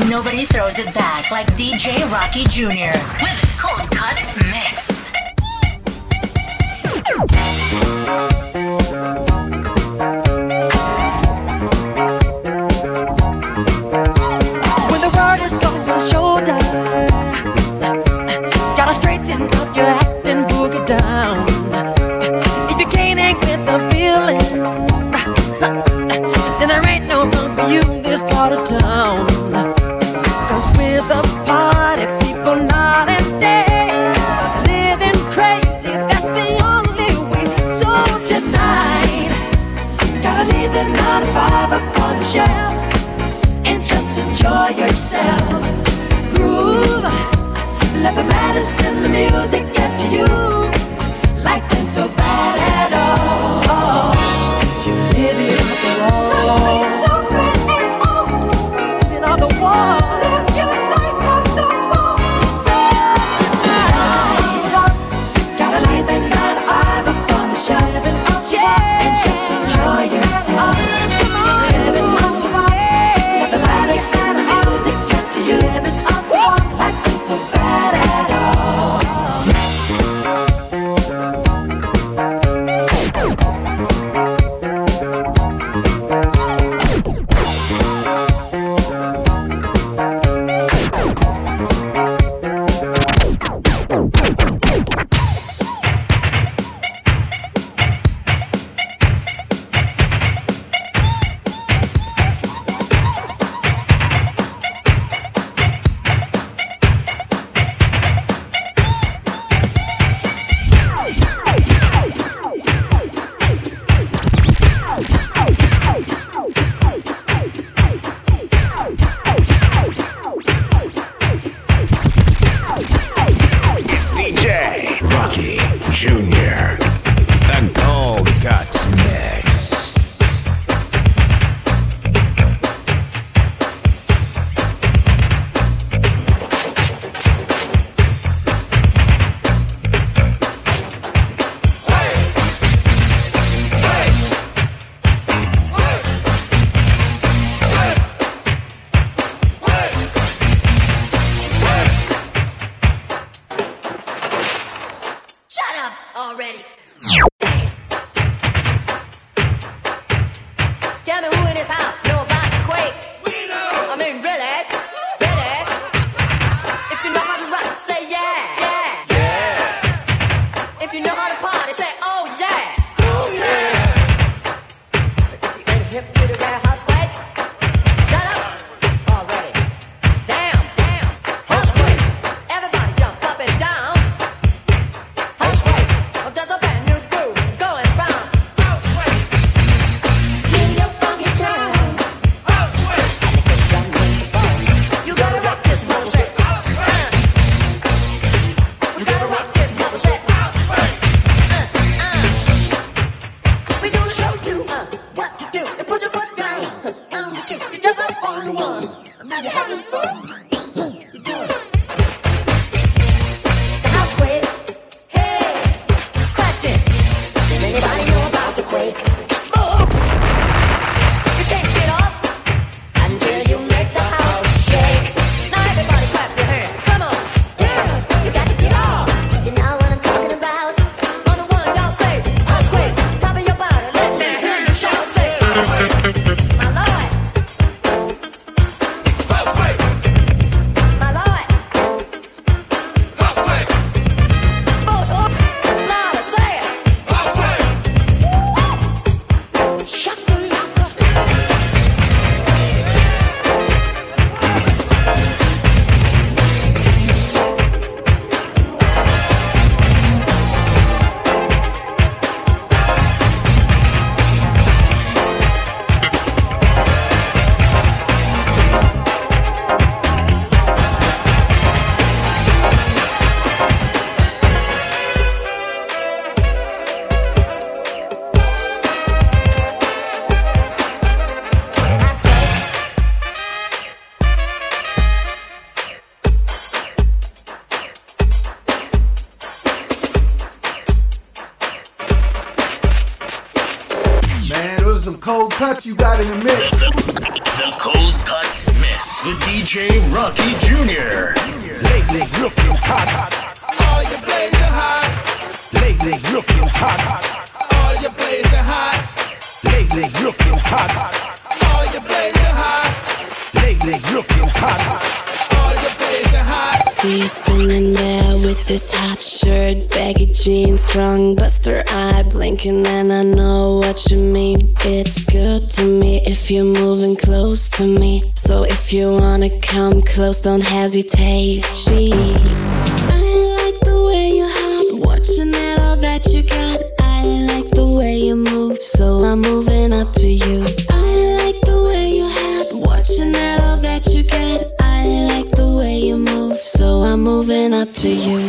Nobody throws it back like DJ Rocky Jr. with Cold Kutz Mix. me if you're moving close to me. So if you wanna come close, don't hesitate. She, I like the way you hop, watching at all that you got. I like the way you move, so I'm moving up to you. I like the way you hop, watching at all that you got. I like the way you move, so I'm moving up to you.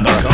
another.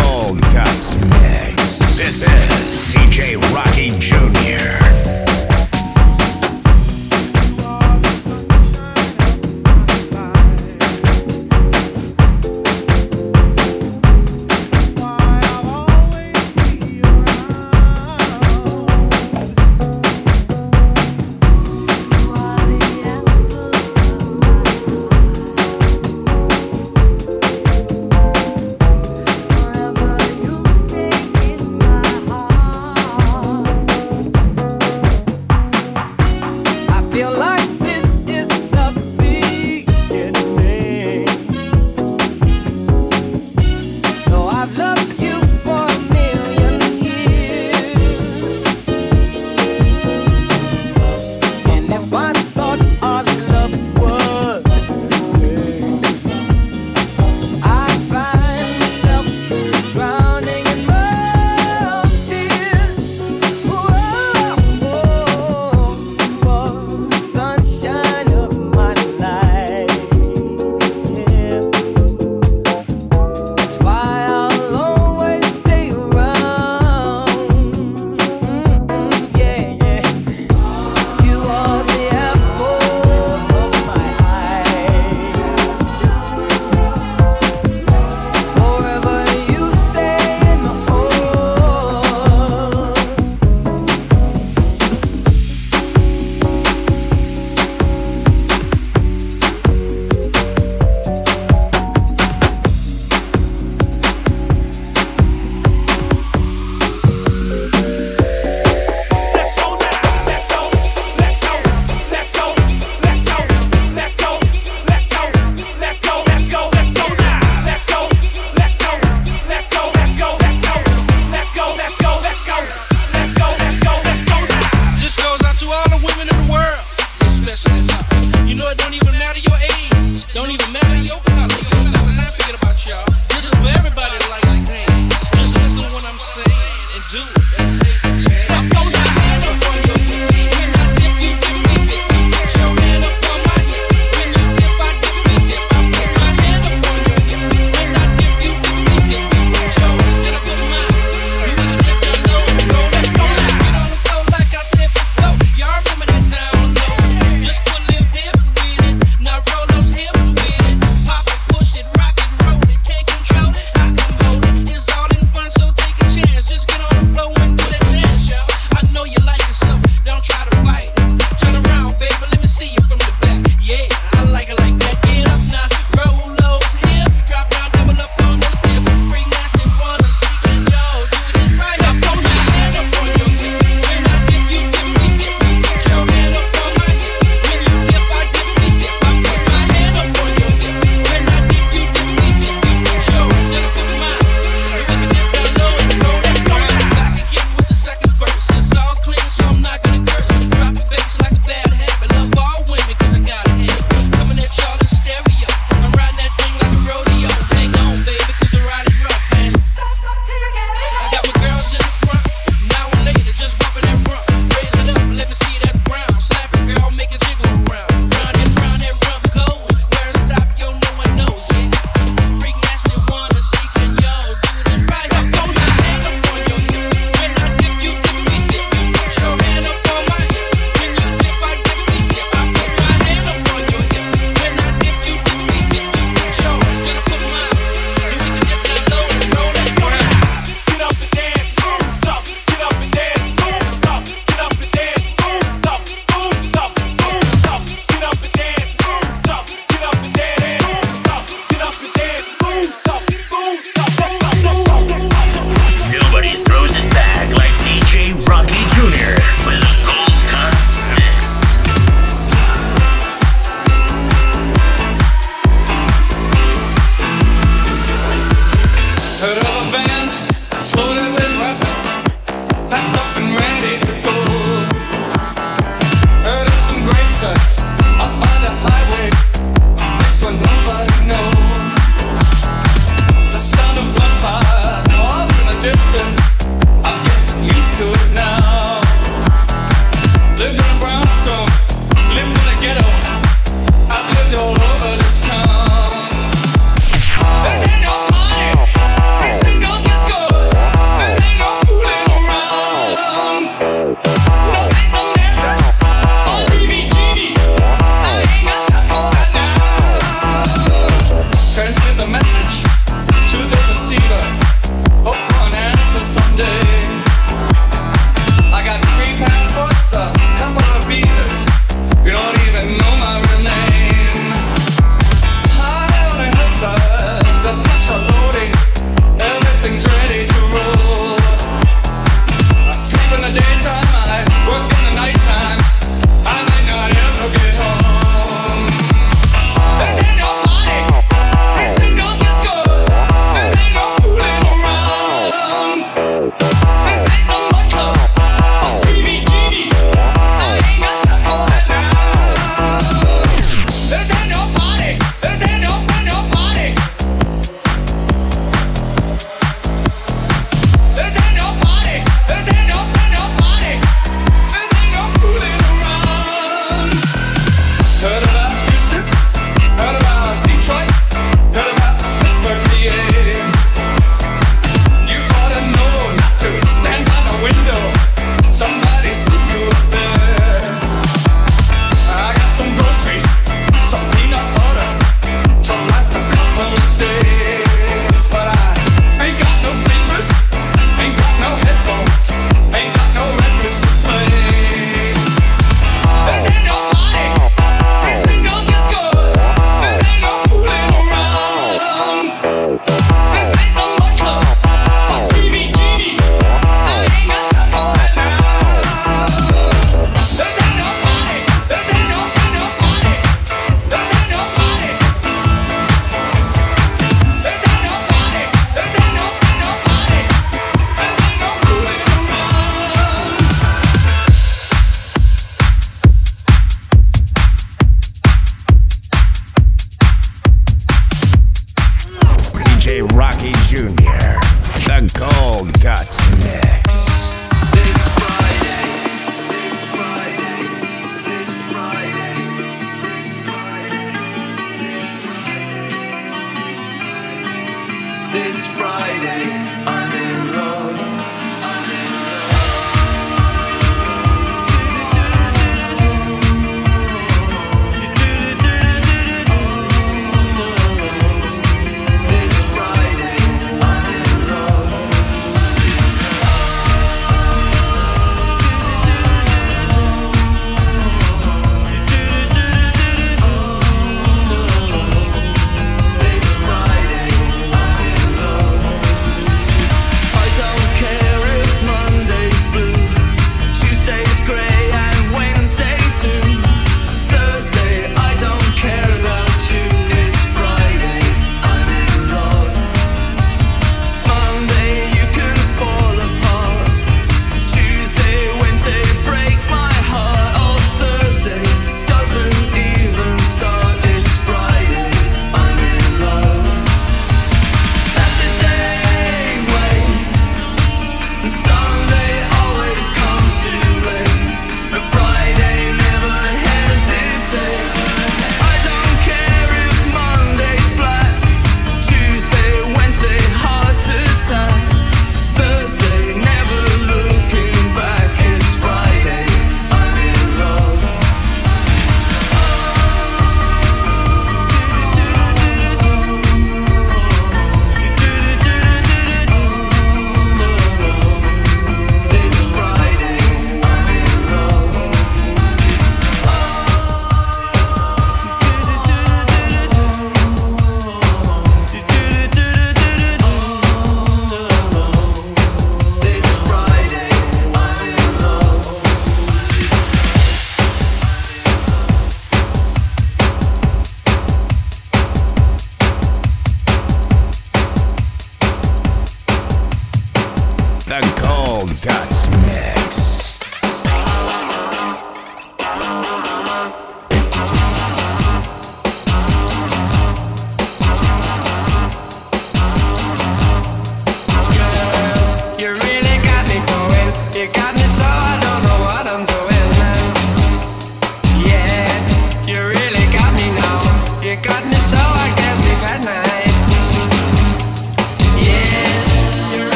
Cold Kutz Next.